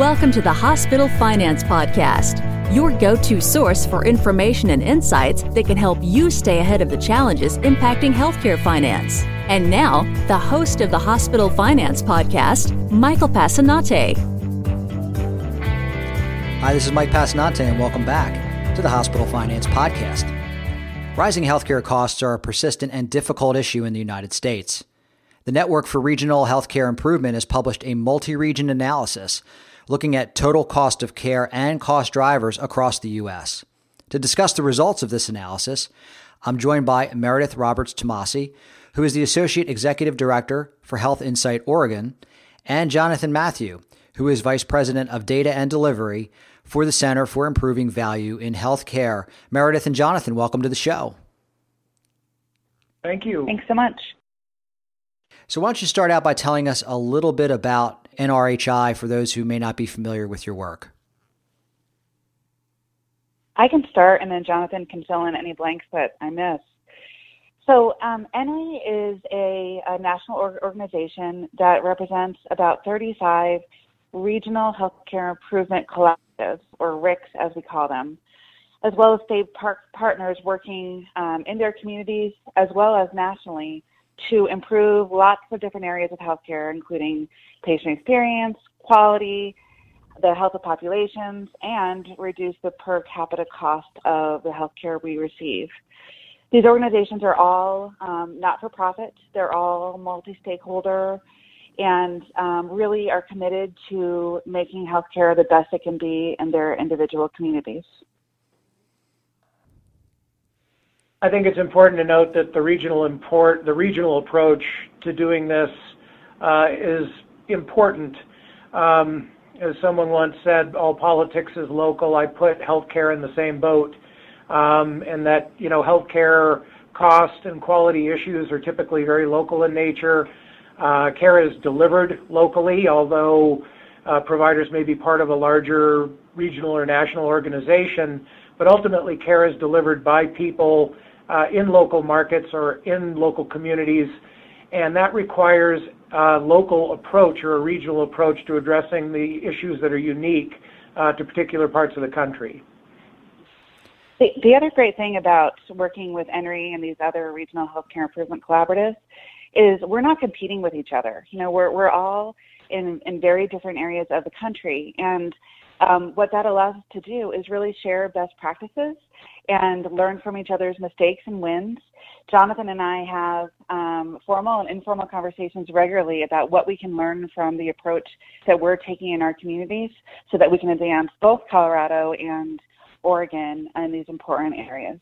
Welcome to the Hospital Finance Podcast, your go to source for information and insights that can help you stay ahead of the challenges impacting healthcare finance. And now, the host of the Hospital Finance Podcast, Michael Passanante. Hi, this is Mike Passanante, and welcome back to the Hospital Finance Podcast. Rising healthcare costs are a persistent and difficult issue in the United States. The Network for Regional Healthcare Improvement has published a multi region analysis looking at total cost of care and cost drivers across the U.S. To discuss the results of this analysis, I'm joined by Meredith Roberts Tomasi, who is the Associate Executive Director for Health Insight Oregon, and Jonathan Mathieu, who is Vice President of Data and Delivery for the Center for Improving Value in Healthcare. Meredith and Jonathan, welcome to the show. Thank you. Thanks so much. So, why don't you start out by telling us a little bit about NRHI for those who may not be familiar with your work? I can start, and then Jonathan can fill in any blanks that I miss. So, um, is a, a national organization that represents about 35 regional healthcare improvement collectives, or RICs as we call them, as well as state par- partners working um, in their communities as well as nationally to improve lots of different areas of healthcare, including patient experience, quality, the health of populations, and reduce the per capita cost of the healthcare we receive. These organizations are all um, not for profit, they're all multi stakeholder, and um, really are committed to making healthcare the best it can be in their individual communities. I think it's important to note that the regional import, the regional approach to doing this uh, is important. Um, as someone once said, all politics is local. I put healthcare in the same boat, um, and that you know healthcare cost and quality issues are typically very local in nature. Uh, care is delivered locally, although uh, providers may be part of a larger regional or national organization. But ultimately, care is delivered by people uh, in local markets or in local communities, and that requires a local approach or a regional approach to addressing the issues that are unique uh, to particular parts of the country. The, the other great thing about working with NRHI and these other regional healthcare improvement collaboratives is we're not competing with each other. You know, we're we're all in in very different areas of the country, and um, what that allows us to do is really share best practices and learn from each other's mistakes and wins. Jonathan and I have um, formal and informal conversations regularly about what we can learn from the approach that we're taking in our communities so that we can advance both Colorado and Oregon in these important areas.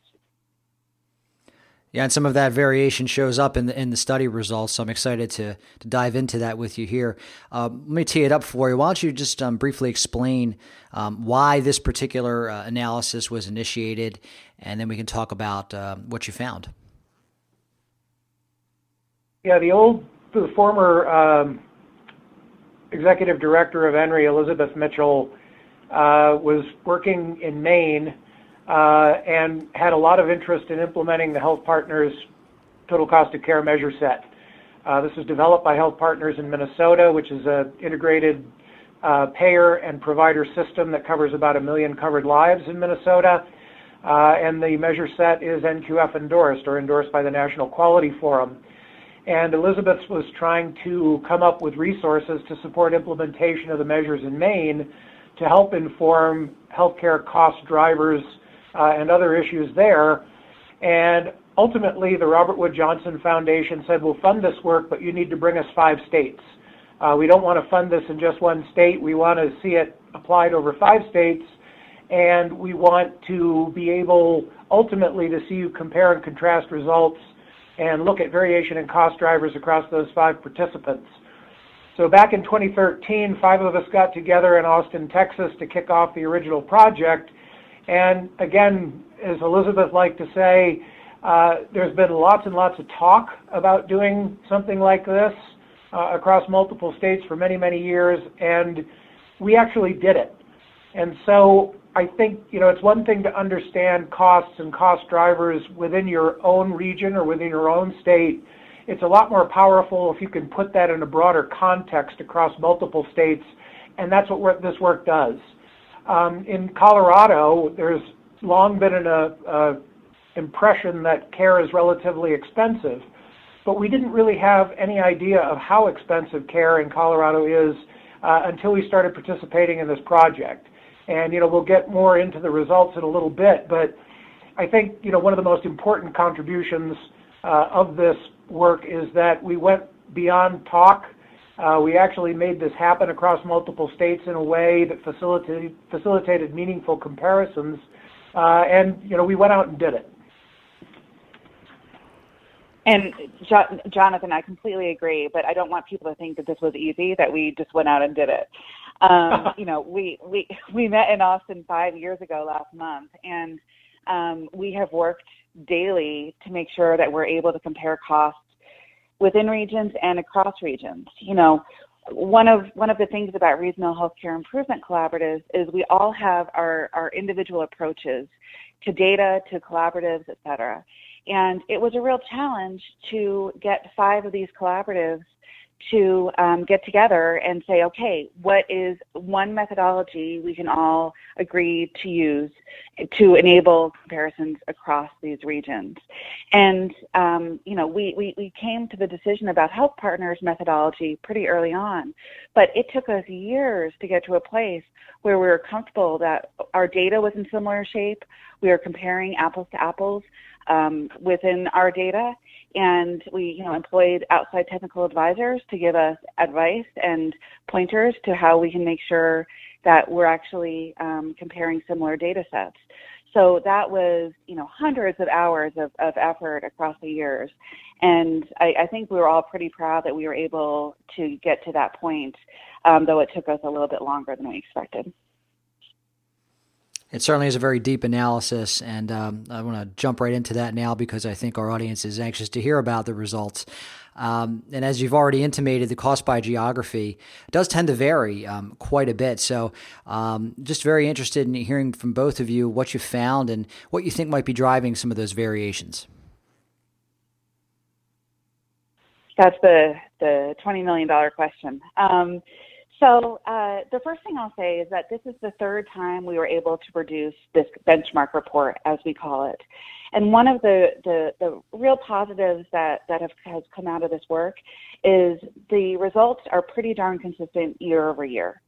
Yeah, and some of that variation shows up in the in the study results. So I'm excited to to dive into that with you here. Um, let me tee it up for you. Why don't you just um, briefly explain um, why this particular uh, analysis was initiated, and then we can talk about uh, what you found. Yeah, the old, the former um, executive director of NRHI, Elizabeth Mitchell, uh, was working in Maine and had a lot of interest in implementing the Health Partners Total Cost of Care measure set. Uh, this was developed by Health Partners in Minnesota, which is an integrated uh, payer and provider system that covers about a million covered lives in Minnesota. Uh, and the measure set is NQF endorsed or endorsed by the National Quality Forum. And Elizabeth was trying to come up with resources to support implementation of the measures in Maine to help inform healthcare cost drivers uh, and other issues there. And ultimately, the Robert Wood Johnson Foundation said, we'll fund this work, but you need to bring us five states. Uh, we don't want to fund this in just one state. We want to see it applied over five states, and we want to be able ultimately to see you compare and contrast results and look at variation in cost drivers across those five participants. So back in 2013, five of us got together in Austin, Texas to kick off the original project, and again, as Elizabeth liked to say, uh, there's been lots and lots of talk about doing something like this uh, across multiple states for many, many years, and we actually did it. And so I think, you know, it's one thing to understand costs and cost drivers within your own region or within your own state. It's a lot more powerful if you can put that in a broader context across multiple states and that's what this work does. Um, in Colorado, there's long been an uh, impression that care is relatively expensive, but we didn't really have any idea of how expensive care in Colorado is uh, until we started participating in this project. And you know, we'll get more into the results in a little bit, but I think you know one of the most important contributions uh, of this work is that we went beyond talk. Uh, we actually made this happen across multiple states in a way that facilitated, facilitated meaningful comparisons, uh, and you know we went out and did it. And jo- Jonathan, I completely agree, but I don't want people to think that this was easy, that we just went out and did it. Um, you know, we, we, we met in Austin five years ago last month, and um, we have worked daily to make sure that we're able to compare costs within regions and across regions. You know, one of one of the things about regional healthcare improvement collaboratives is we all have our, our individual approaches to data, to collaboratives, et cetera. And it was a real challenge to get five of these collaboratives to um, get together and say, okay, what is one methodology we can all agree to use to enable comparisons across these regions? And, um, you know, we, we, we came to the decision about Health Partners methodology pretty early on, but it took us years to get to a place where we were comfortable that our data was in similar shape, we were comparing apples to apples um, within our data, and we you know employed outside technical advisors to give us advice and pointers to how we can make sure that we're actually um, comparing similar data sets. So that was you know hundreds of hours of, of effort across the years, and I, I, think we were all pretty proud that we were able to get to that point, um, though it took us a little bit longer than we expected. It certainly is a very deep analysis, and um, I want to jump right into that now because I think our audience is anxious to hear about the results. Um, and as you've already intimated, the cost by geography does tend to vary um, quite a bit. So, um, just very interested in hearing from both of you what you found and what you think might be driving some of those variations. That's the the twenty million dollar question. So uh, the first thing I'll say is that this is the third time we were able to produce this benchmark report, as we call it. And one of the, the, the real positives that, that have, has come out of this work is the results are pretty darn consistent year over year.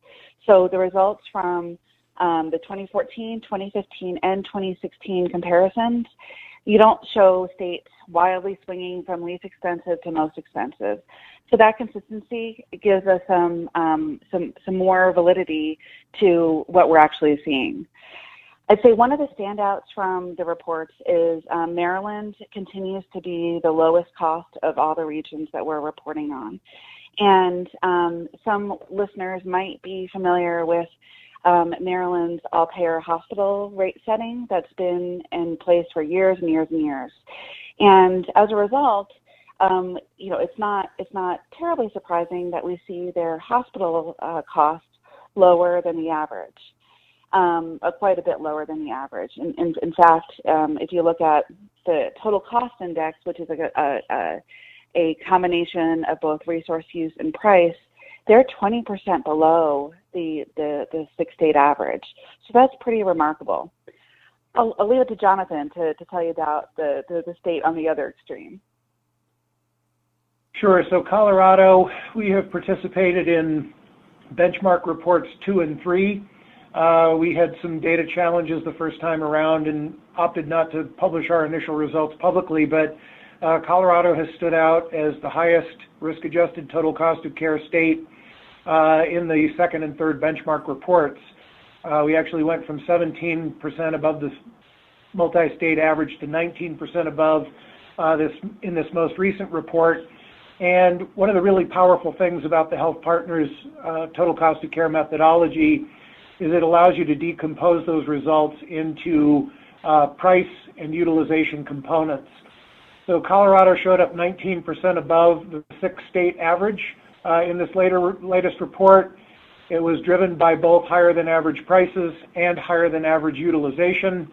So the results from um, the 2014, 2015, and 2016 comparisons, you don't show states wildly swinging from least expensive to most expensive. So that consistency gives us some um, some some more validity to what we're actually seeing. I'd say one of the standouts from the reports is um, Maryland continues to be the lowest cost of all the regions that we're reporting on. And um, some listeners might be familiar with um, Maryland's all payer hospital rate setting that's been in place for years and years and years. And as a result, um, you know, it's not it's not terribly surprising that we see their hospital uh, costs lower than the average, um, uh, quite a bit lower than the average. In, in, in fact, um, if you look at the total cost index, which is a, a, a, combination of both resource use and price, they're 20% below the, the, the six state average. So that's pretty remarkable. I'll, I'll leave it to Jonathan to, to tell you about the, the, the state on the other extreme. Sure. So Colorado, we have participated in benchmark reports two and three. Uh, we had some data challenges the first time around and opted not to publish our initial results publicly, but uh, Colorado has stood out as the highest risk-adjusted total cost of care state uh, in the second and third benchmark reports. Uh, we actually went from 17% above the multi-state average to 19% above uh, this in this most recent report. And one of the really powerful things about the Health Partners uh, total cost of care methodology is it allows you to decompose those results into uh, price and utilization components. So Colorado showed up 19% above the six state average uh, in this later, latest report. It was driven by both higher than average prices and higher than average utilization.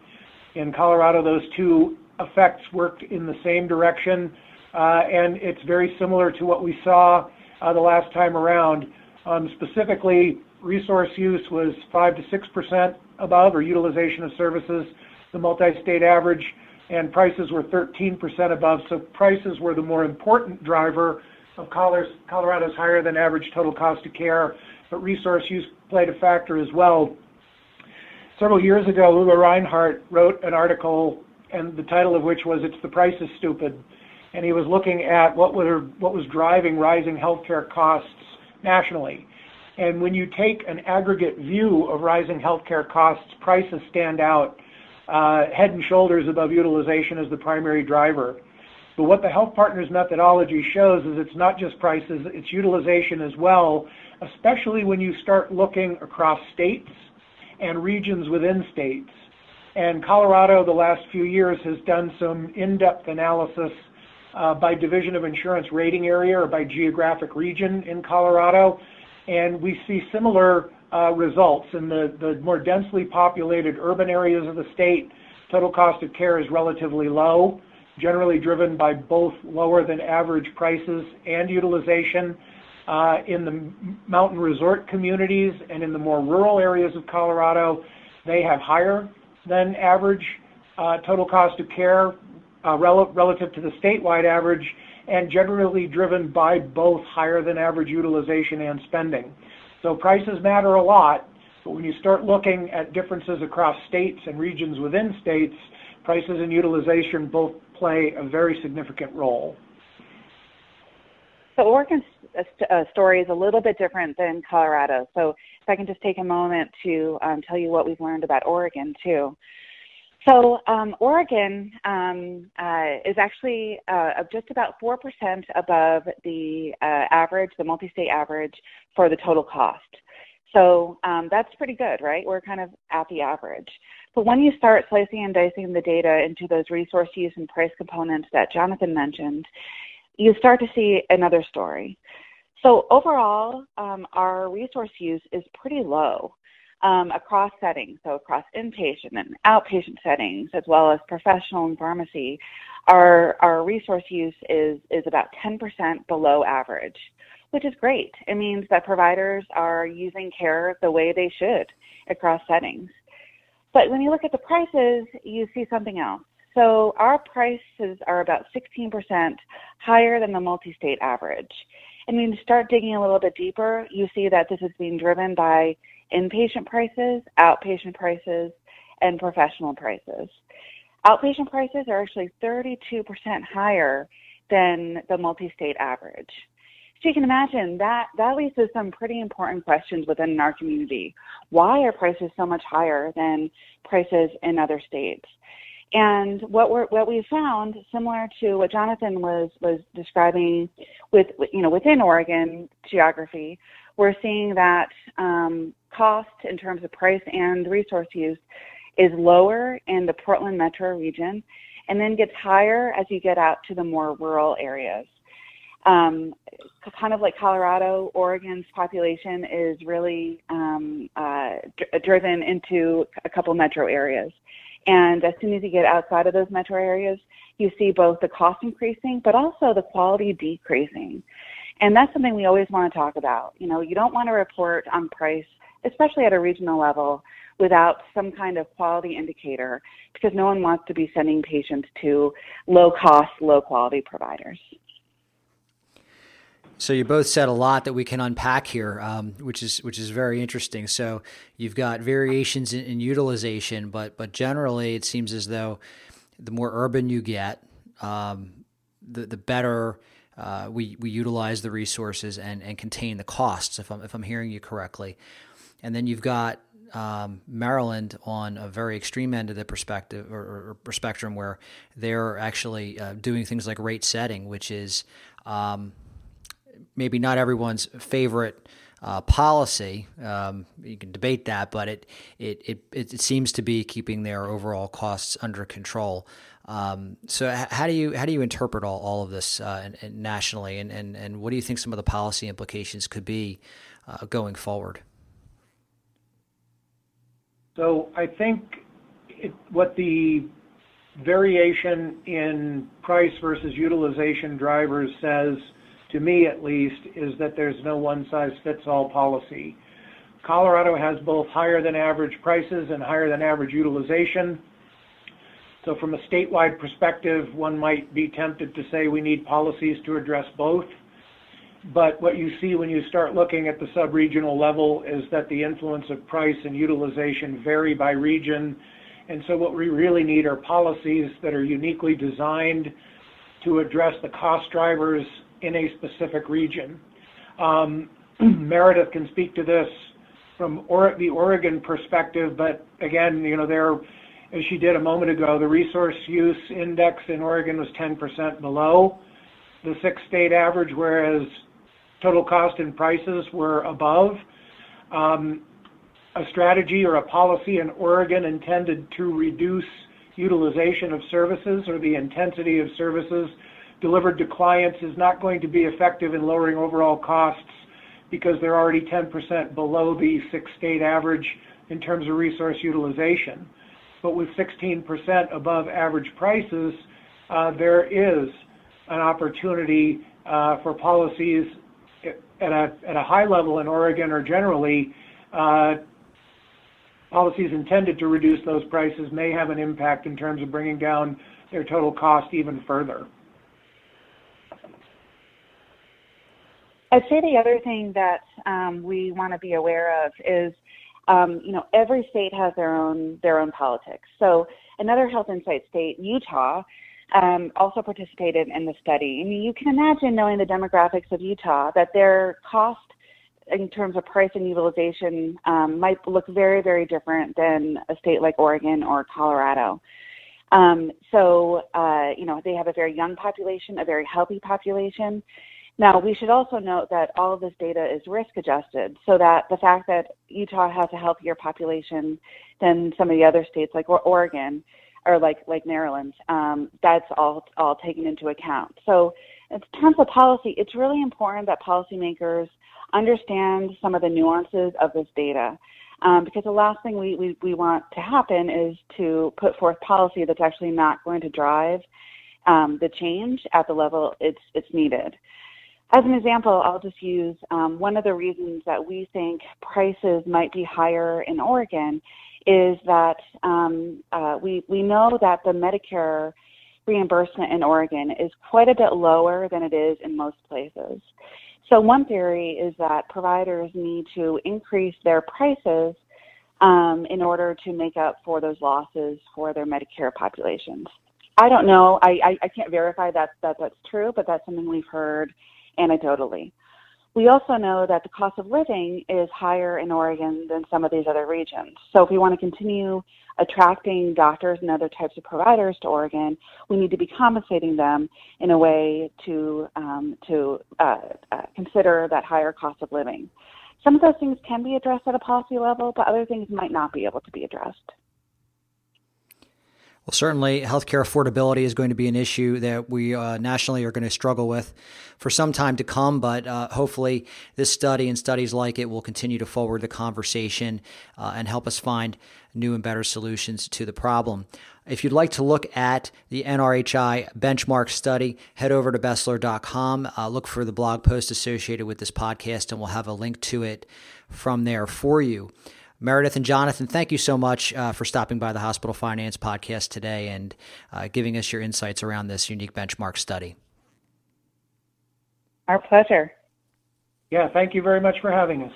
In Colorado, those two effects worked in the same direction. Uh, and it's very similar to what we saw uh, the last time around. Um, specifically, resource use was 5 to 6% above, or utilization of services, the multi-state average, and prices were 13% above. So prices were the more important driver of Colorado's higher than average total cost of care, but resource use played a factor as well. Several years ago, Uwe Reinhardt wrote an article, and the title of which was "It's the Price is Stupid," and he was looking at what were what was driving rising healthcare costs nationally. And when you take an aggregate view of rising healthcare costs, prices stand out uh, head and shoulders above utilization as the primary driver. But what the Health Partners methodology shows is it's not just prices, it's utilization as well, especially when you start looking across states and regions within states. And Colorado, the last few years, has done some in-depth analysis uh, by division of insurance rating area or by geographic region in Colorado. And we see similar uh, results. In the, the more densely populated urban areas of the state, total cost of care is relatively low generally driven by both lower than average prices and utilization. Uh, in the mountain resort communities and in the more rural areas of Colorado, they have higher than average uh, total cost of care uh, relative to the statewide average, and generally driven by both higher than average utilization and spending. So prices matter a lot, but when you start looking at differences across states and regions within states, prices and utilization both play a very significant role. So Oregon's uh, story is a little bit different than Colorado. So if I can just take a moment to um, tell you what we've learned about Oregon too. So um, Oregon um, uh, is actually uh, just about 4% above the uh, average, the multi-state average for the total cost. So um, that's pretty good, right? We're kind of at the average. But when you start slicing and dicing the data into those resource use and price components that Jonathan mentioned, you start to see another story. So overall, um, our resource use is pretty low um, across settings, so across inpatient and outpatient settings, as well as professional and pharmacy. Our, our resource use is, is about 10% below average, which is great. It means that providers are using care the way they should across settings. But when you look at the prices, you see something else. So our prices are about 16% higher than the multi-state average. And when you start digging a little bit deeper, you see that this is being driven by inpatient prices, outpatient prices, and professional prices. Outpatient prices are actually 32% higher than the multi-state average. So you can imagine that that leads to some pretty important questions within our community. Why are prices so much higher than prices in other states? And what we what we found, similar to what Jonathan was was describing with you know within Oregon geography, we're seeing that um, cost in terms of price and resource use is lower in the Portland metro region, and then gets higher as you get out to the more rural areas. Um, kind of like Colorado, Oregon's population is really um, uh, driven into a couple metro areas. And as soon as you get outside of those metro areas, you see both the cost increasing, but also the quality decreasing. And that's something we always want to talk about. You know, you don't want to report on price, especially at a regional level, without some kind of quality indicator because no one wants to be sending patients to low cost, low quality providers. So you both said a lot that we can unpack here, um, which is which is very interesting. So you've got variations in, in, utilization, but but generally it seems as though the more urban you get, um, the the better uh, we we utilize the resources and and contain the costs. If I'm if I'm hearing you correctly, and then you've got um, Maryland on a very extreme end of the perspective or, or spectrum where they're actually uh, doing things like rate setting, which is um, maybe not everyone's favorite uh, policy. Um, you can debate that, but it, it, it it seems to be keeping their overall costs under control. Um, so how do you how do you interpret all, all of this uh, nationally, and, and and what do you think some of the policy implications could be uh, going forward? So I think it, what the variation in price versus utilization drivers says to me at least, is that there's no one size fits all policy. Colorado has both higher than average prices and higher than average utilization. So from a statewide perspective, one might be tempted to say we need policies to address both. But what you see when you start looking at the sub-regional level is that the influence of price and utilization vary by region. And so what we really need are policies that are uniquely designed to address the cost drivers in a specific region. Um, Meredith can speak to this from or, the Oregon perspective, but again, you know, there, as she did a moment ago, the resource use index in Oregon was 10% below the six state average, whereas total cost and prices were above. Um, a strategy or a policy in Oregon intended to reduce utilization of services or the intensity of services delivered to clients is not going to be effective in lowering overall costs because they're already 10% below the six-state average in terms of resource utilization. But with 16% above average prices, uh, there is an opportunity uh, for policies at a, high level in Oregon or generally, uh, policies intended to reduce those prices may have an impact in terms of bringing down their total cost even further. I'd say the other thing that um, we want to be aware of is, um, you know, every state has their own their own politics. So another Health Insight state, Utah, um, also participated in the study. I mean, you can imagine knowing the demographics of Utah that their cost in terms of price and utilization um, might look very, very different than a state like Oregon or Colorado. Um, so, uh, you know, they have a very young population, a very healthy population. Now, we should also note that all of this data is risk adjusted, so that the fact that Utah has a healthier population than some of the other states like Oregon or like like Maryland, um, that's all all taken into account. So in terms of policy, it's really important that policymakers understand some of the nuances of this data. Um, because the last thing we, we, we want to happen is to put forth policy that's actually not going to drive um, the change at the level it's, it's needed. As an example, I'll just use um, one of the reasons that we think prices might be higher in Oregon is that um, uh, we, we know that the Medicare reimbursement in Oregon is quite a bit lower than it is in most places. So one theory is that providers need to increase their prices um, in order to make up for those losses for their Medicare populations. I don't know. I, I, I can't verify that, that that's true, but that's something we've heard anecdotally. We also know that the cost of living is higher in Oregon than some of these other regions. So if we want to continue attracting doctors and other types of providers to Oregon, we need to be compensating them in a way to um, to uh, uh, consider that higher cost of living. Some of those things can be addressed at a policy level, but other things might not be able to be addressed. Well, certainly, healthcare affordability is going to be an issue that we uh, nationally are going to struggle with for some time to come. But uh, hopefully, this study and studies like it will continue to forward the conversation uh, and help us find new and better solutions to the problem. If you'd like to look at the NRHI benchmark study, head over to Besler.com. Uh, look for the blog post associated with this podcast, and we'll have a link to it from there for you. Meredith and Jonathan, thank you so much uh, for stopping by the Hospital Finance Podcast today and uh, giving us your insights around this unique benchmark study. Our pleasure. Yeah, thank you very much for having us.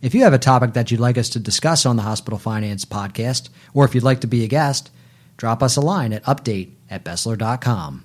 If you have a topic that you'd like us to discuss on the Hospital Finance Podcast, or if you'd like to be a guest, drop us a line at update at Besler.com.